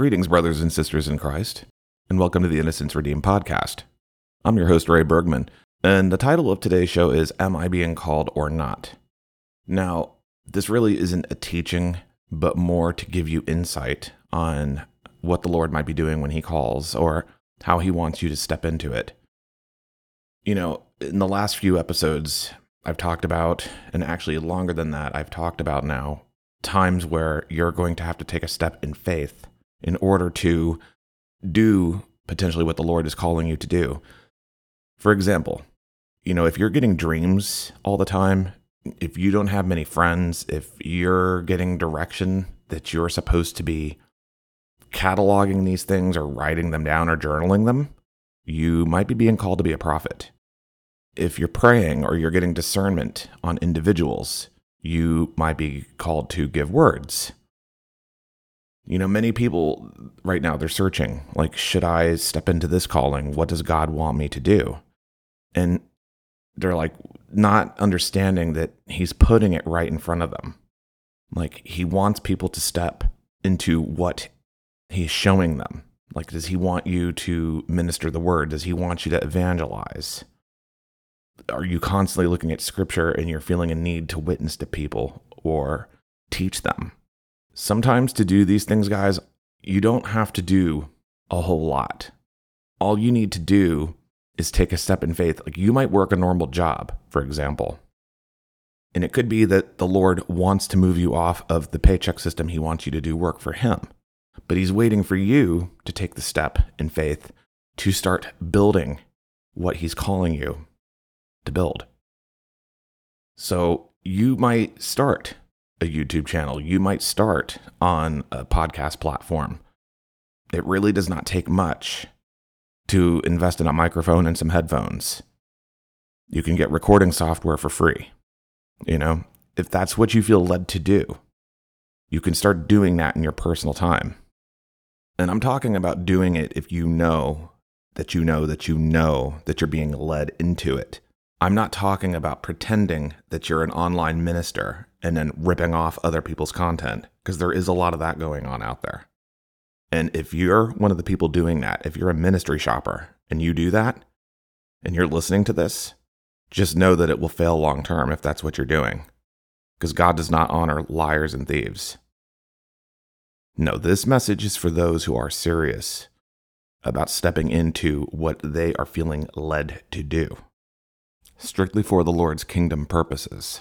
Greetings, brothers and sisters in Christ, and welcome to the Innocence Redeemed podcast. I'm your host, Ray Bergman, and the title of today's show is Am I Being Called or Not? Now, this really isn't a teaching, but more to give you insight on what the Lord might be doing when He calls or how He wants you to step into it. You know, in the last few episodes, I've talked about, and actually longer than that, I've talked about now, times where you're going to have to take a step in faith in order to do potentially what the Lord is calling you to do. For example, you know, if you're getting dreams all the time, if you don't have many friends, if you're getting direction that you're supposed to be cataloging these things or writing them down or journaling them, you might be being called to be a prophet. If you're praying or you're getting discernment on individuals, you might be called to give words. You know, many people right now, they're searching, like, should I step into this calling? What does God want me to do? And they're like, not understanding that He's putting it right in front of them. Like, He wants people to step into what He's showing them. Like, does He want you to minister the word? Does He want you to evangelize? Are you constantly looking at scripture and you're feeling a need to witness to people or teach them? Sometimes to do these things, guys, you don't have to do a whole lot. All you need to do is take a step in faith. Like you might work a normal job, for example. And it could be that the Lord wants to move you off of the paycheck system. He wants you to do work for Him. But He's waiting for you to take the step in faith to start building what He's calling you to build. So you might start a YouTube channel. You might start on a podcast platform. It really does not take much to invest in a microphone and some headphones. You can get recording software for free. You know, if that's what you feel led to do, you can start doing that in your personal time. And I'm talking about doing it if you know that you know that you know that you're being led into it. I'm not talking about pretending that you're an online minister and then ripping off other people's content, because there is a lot of that going on out there. And if you're one of the people doing that, if you're a ministry shopper and you do that, and you're listening to this, just know that it will fail long term if that's what you're doing, because God does not honor liars and thieves. No, this message is for those who are serious about stepping into what they are feeling led to do strictly for the Lord's kingdom purposes.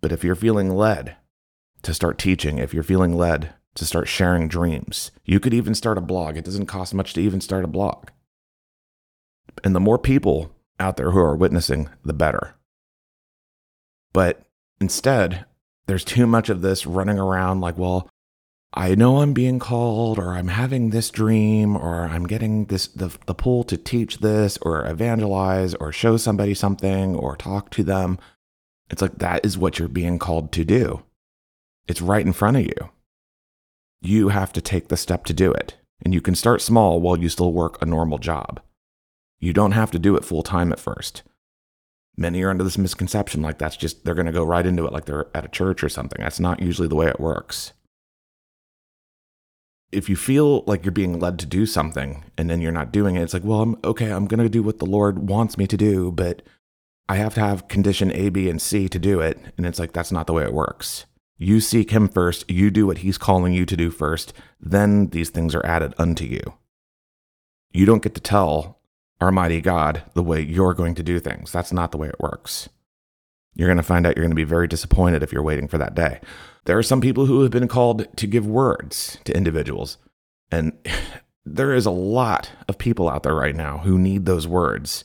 But if you're feeling led to start teaching, if you're feeling led to start sharing dreams, you could even start a blog. It doesn't cost much to even start a blog. And the more people out there who are witnessing, the better. But instead, there's too much of this running around like, well, I know I'm being called, or I'm having this dream, or I'm getting this the, the pull to teach this, or evangelize, or show somebody something, or talk to them. It's like that is what you're being called to do. It's right in front of you. You have to take the step to do it. And you can start small while you still work a normal job. You don't have to do it full time at first. Many are under this misconception like that's just, they're going to go right into it like they're at a church or something. That's not usually the way it works if you feel like you're being led to do something and then you're not doing it, it's like, well, I'm okay, I'm going to do what the Lord wants me to do, but I have to have condition A, B, and C to do it. And it's like, that's not the way it works. You seek Him first, you do what He's calling you to do first, then these things are added unto you. You don't get to tell our mighty God the way you're going to do things. That's not the way it works. You're going to find out you're going to be very disappointed if you're waiting for that day. There are some people who have been called to give words to individuals. And there is a lot of people out there right now who need those words.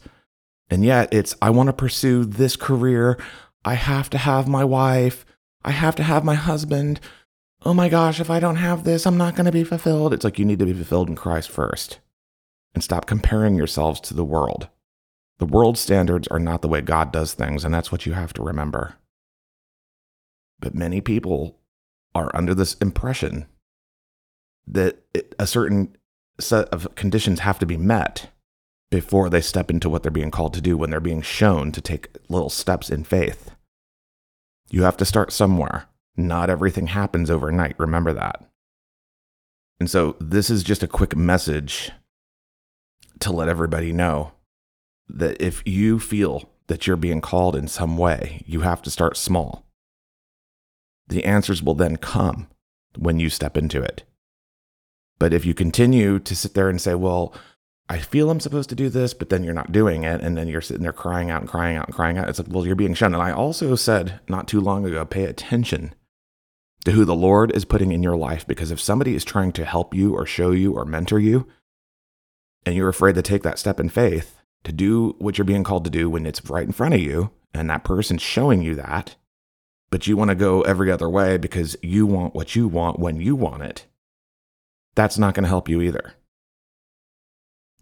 And yet it's, I want to pursue this career. I have to have my wife. I have to have my husband. Oh my gosh, if I don't have this, I'm not going to be fulfilled. It's like you need to be fulfilled in Christ first. And stop comparing yourselves to the world. The world standards are not the way God does things, and that's what you have to remember. But many people are under this impression that a certain set of conditions have to be met before they step into what they're being called to do when they're being shown to take little steps in faith. You have to start somewhere. Not everything happens overnight. Remember that. And so this is just a quick message to let everybody know that if you feel that you're being called in some way, you have to start small. The answers will then come when you step into it. But if you continue to sit there and say, well, I feel I'm supposed to do this, but then you're not doing it. And then you're sitting there crying out and crying out and crying out. It's like, well, you're being shunned. And I also said not too long ago, pay attention to who the Lord is putting in your life. Because if somebody is trying to help you or show you or mentor you, and you're afraid to take that step in faith to do what you're being called to do when it's right in front of you, and that person's showing you that, but you want to go every other way because you want what you want when you want it, that's not going to help you either.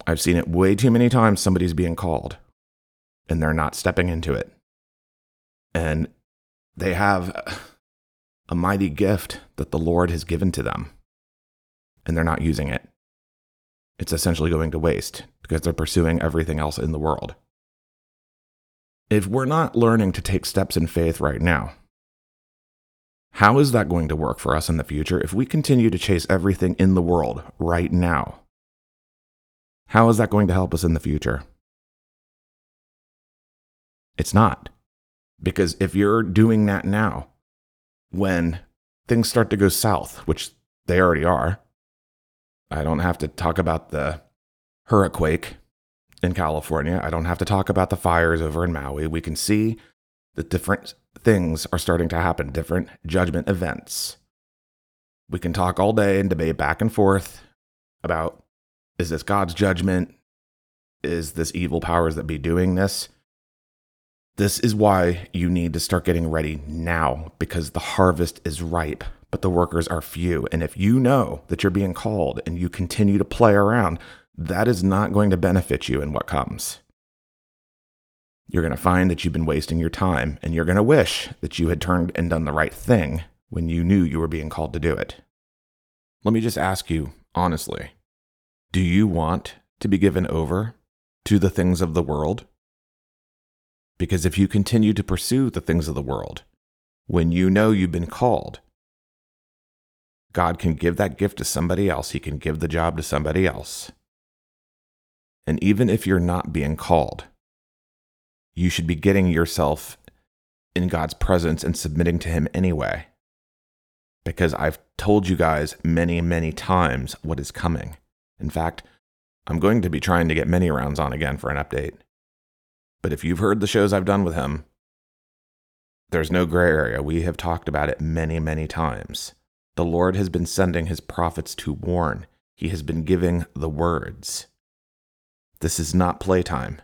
I've seen it way too many times somebody's being called and they're not stepping into it. And they have a mighty gift that the Lord has given to them and they're not using it. It's essentially going to waste because they're pursuing everything else in the world. If we're not learning to take steps in faith right now, how is that going to work for us in the future if we continue to chase everything in the world right now? How is that going to help us in the future? It's not. Because if you're doing that now, when things start to go south, which they already are, I don't have to talk about the hurricane in California. I don't have to talk about the fires over in Maui. We can see that different things are starting to happen, different judgment events. We can talk all day and debate back and forth about is this God's judgment? Is this evil powers that be doing this? This is why you need to start getting ready now because the harvest is ripe, but the workers are few. And if you know that you're being called and you continue to play around, that is not going to benefit you in what comes. You're going to find that you've been wasting your time, and you're going to wish that you had turned and done the right thing when you knew you were being called to do it. Let me just ask you honestly do you want to be given over to the things of the world? Because if you continue to pursue the things of the world, when you know you've been called, God can give that gift to somebody else. He can give the job to somebody else. And even if you're not being called, you should be getting yourself in God's presence and submitting to Him anyway. Because I've told you guys many, many times what is coming. In fact, I'm going to be trying to get many rounds on again for an update. But if you've heard the shows I've done with him, there's no gray area. We have talked about it many, many times. The Lord has been sending his prophets to warn, he has been giving the words. This is not playtime.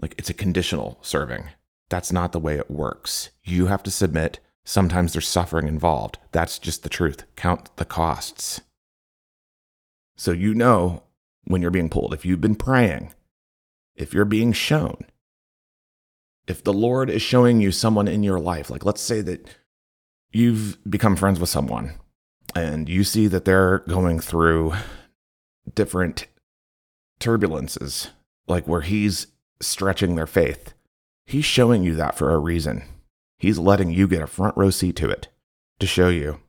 Like it's a conditional serving. That's not the way it works. You have to submit. Sometimes there's suffering involved. That's just the truth. Count the costs. So you know when you're being pulled. If you've been praying, if you're being shown, if the Lord is showing you someone in your life, like let's say that you've become friends with someone and you see that they're going through different turbulences, like where he's stretching their faith. He's showing you that for a reason. He's letting you get a front row seat to it to show you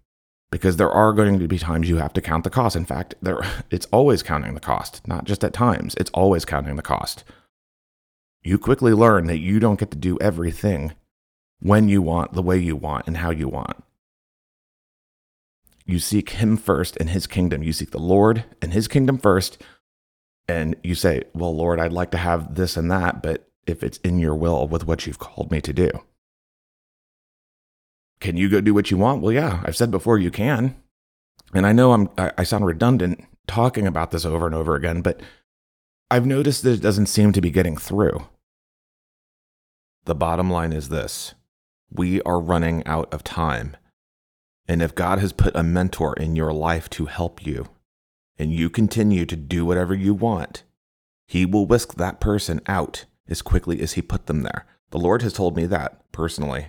because there are going to be times you have to count the cost. In fact, there it's always counting the cost, not just at times. It's always counting the cost. You quickly learn that you don't get to do everything when you want, the way you want, and how you want. You seek him first and his kingdom. You seek the Lord and his kingdom first, and you say, Well, Lord, I'd like to have this and that, but if it's in your will with what you've called me to do. Can you go do what you want? Well, yeah, I've said before you can. And I know I'm I sound redundant talking about this over and over again, but I've noticed that it doesn't seem to be getting through. The bottom line is this we are running out of time. And if God has put a mentor in your life to help you, and you continue to do whatever you want, He will whisk that person out as quickly as He put them there. The Lord has told me that personally.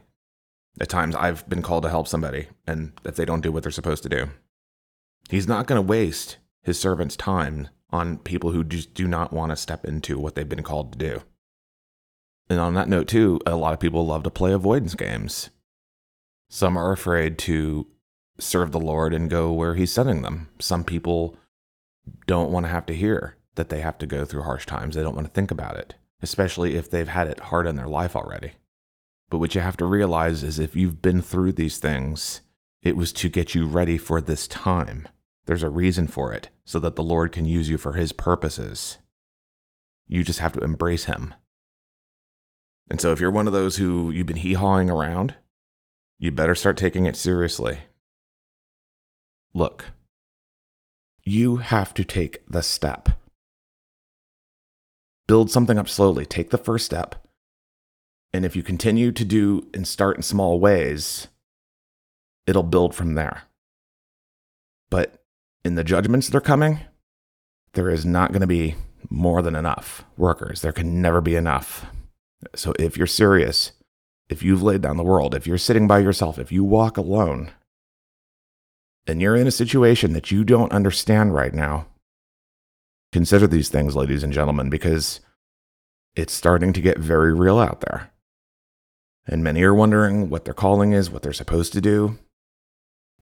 At times, I've been called to help somebody, and if they don't do what they're supposed to do, He's not going to waste His servant's time on people who just do not want to step into what they've been called to do. And on that note, too, a lot of people love to play avoidance games. Some are afraid to serve the Lord and go where He's sending them. Some people don't want to have to hear that they have to go through harsh times. They don't want to think about it, especially if they've had it hard in their life already. But what you have to realize is if you've been through these things, it was to get you ready for this time. There's a reason for it, so that the Lord can use you for His purposes. You just have to embrace Him. And so if you're one of those who you've been hee hawing around, you better start taking it seriously. Look, you have to take the step. Build something up slowly. Take the first step. And if you continue to do and start in small ways, it'll build from there. But in the judgments that are coming, there is not going to be more than enough workers. There can never be enough. So if you're serious, if you've laid down the world, if you're sitting by yourself, if you walk alone, and you're in a situation that you don't understand right now, consider these things, ladies and gentlemen, because it's starting to get very real out there. And many are wondering what their calling is, what they're supposed to do.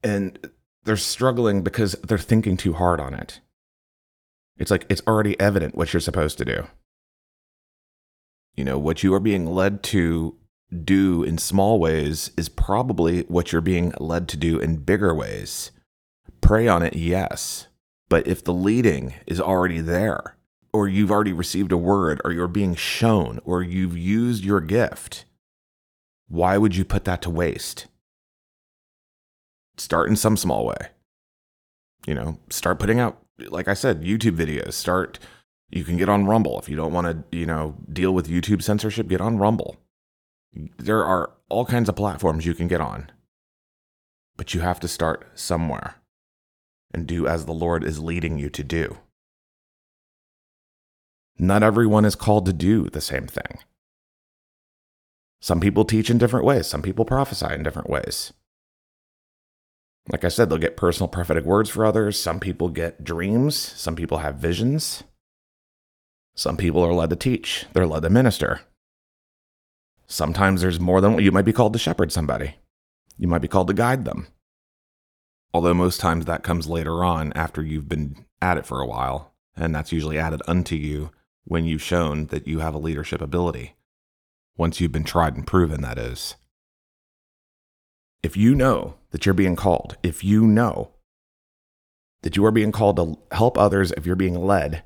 And they're struggling because they're thinking too hard on it. It's like it's already evident what you're supposed to do. You know, what you are being led to do in small ways is probably what you're being led to do in bigger ways. Pray on it, yes. But if the leading is already there, or you've already received a word, or you're being shown, or you've used your gift, why would you put that to waste? Start in some small way. You know, start putting out, like I said, YouTube videos. Start, you can get on Rumble. If you don't want to, you know, deal with YouTube censorship, get on Rumble. There are all kinds of platforms you can get on, but you have to start somewhere and do as the Lord is leading you to do. Not everyone is called to do the same thing. Some people teach in different ways, some people prophesy in different ways. Like I said, they'll get personal prophetic words for others. Some people get dreams. Some people have visions. Some people are led to teach, they're led to minister. Sometimes there's more than you might be called to shepherd somebody. You might be called to guide them. Although most times that comes later on after you've been at it for a while, and that's usually added unto you when you've shown that you have a leadership ability. Once you've been tried and proven, that is. If you know that you're being called, if you know that you are being called to help others, if you're being led,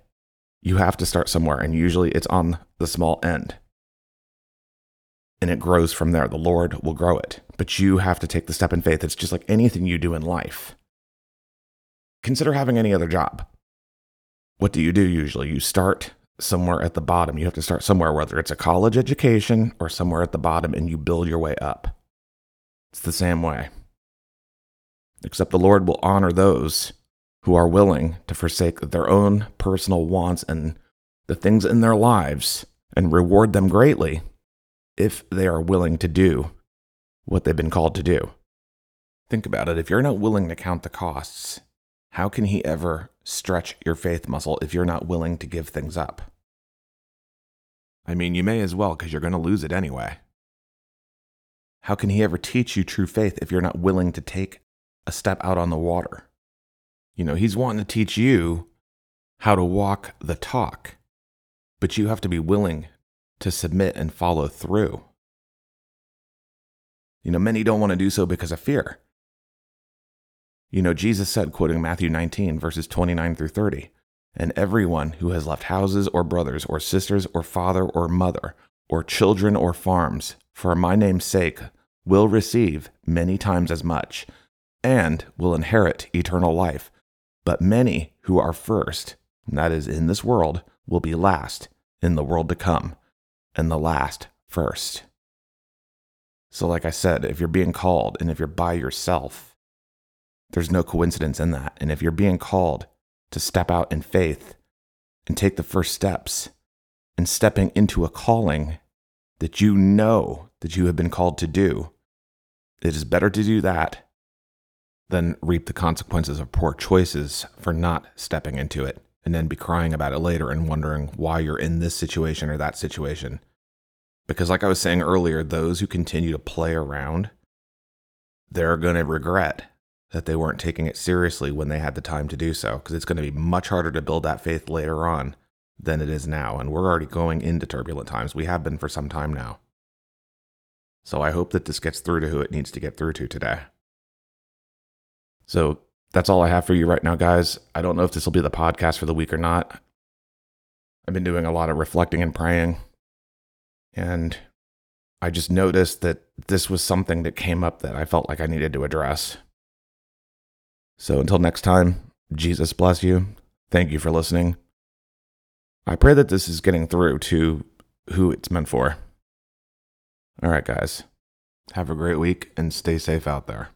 you have to start somewhere, and usually it's on the small end. And it grows from there. The Lord will grow it. But you have to take the step in faith. It's just like anything you do in life. Consider having any other job. What do you do usually? You start somewhere at the bottom. You have to start somewhere, whether it's a college education or somewhere at the bottom, and you build your way up. It's the same way. Except the Lord will honor those who are willing to forsake their own personal wants and the things in their lives and reward them greatly if they are willing to do what they've been called to do. Think about it. If you're not willing to count the costs, how can He ever stretch your faith muscle if you're not willing to give things up? I mean, you may as well because you're going to lose it anyway. How can He ever teach you true faith if you're not willing to take a step out on the water? You know, He's wanting to teach you how to walk the talk, but you have to be willing to submit and follow through. You know, many don't want to do so because of fear. You know, Jesus said, quoting Matthew 19, verses 29 through 30, and everyone who has left houses or brothers or sisters or father or mother or children or farms for my name's sake will receive many times as much and will inherit eternal life. But many who are first, that is, in this world, will be last in the world to come, and the last first. So, like I said, if you're being called and if you're by yourself, there's no coincidence in that. And if you're being called to step out in faith and take the first steps and stepping into a calling that you know that you have been called to do, it is better to do that than reap the consequences of poor choices for not stepping into it and then be crying about it later and wondering why you're in this situation or that situation. Because, like I was saying earlier, those who continue to play around, they're going to regret that they weren't taking it seriously when they had the time to do so, because it's going to be much harder to build that faith later on than it is now. And we're already going into turbulent times. We have been for some time now. So I hope that this gets through to who it needs to get through to today. So that's all I have for you right now, guys. I don't know if this will be the podcast for the week or not. I've been doing a lot of reflecting and praying. And I just noticed that this was something that came up that I felt like I needed to address. So until next time, Jesus bless you. Thank you for listening. I pray that this is getting through to who it's meant for. All right, guys. Have a great week and stay safe out there.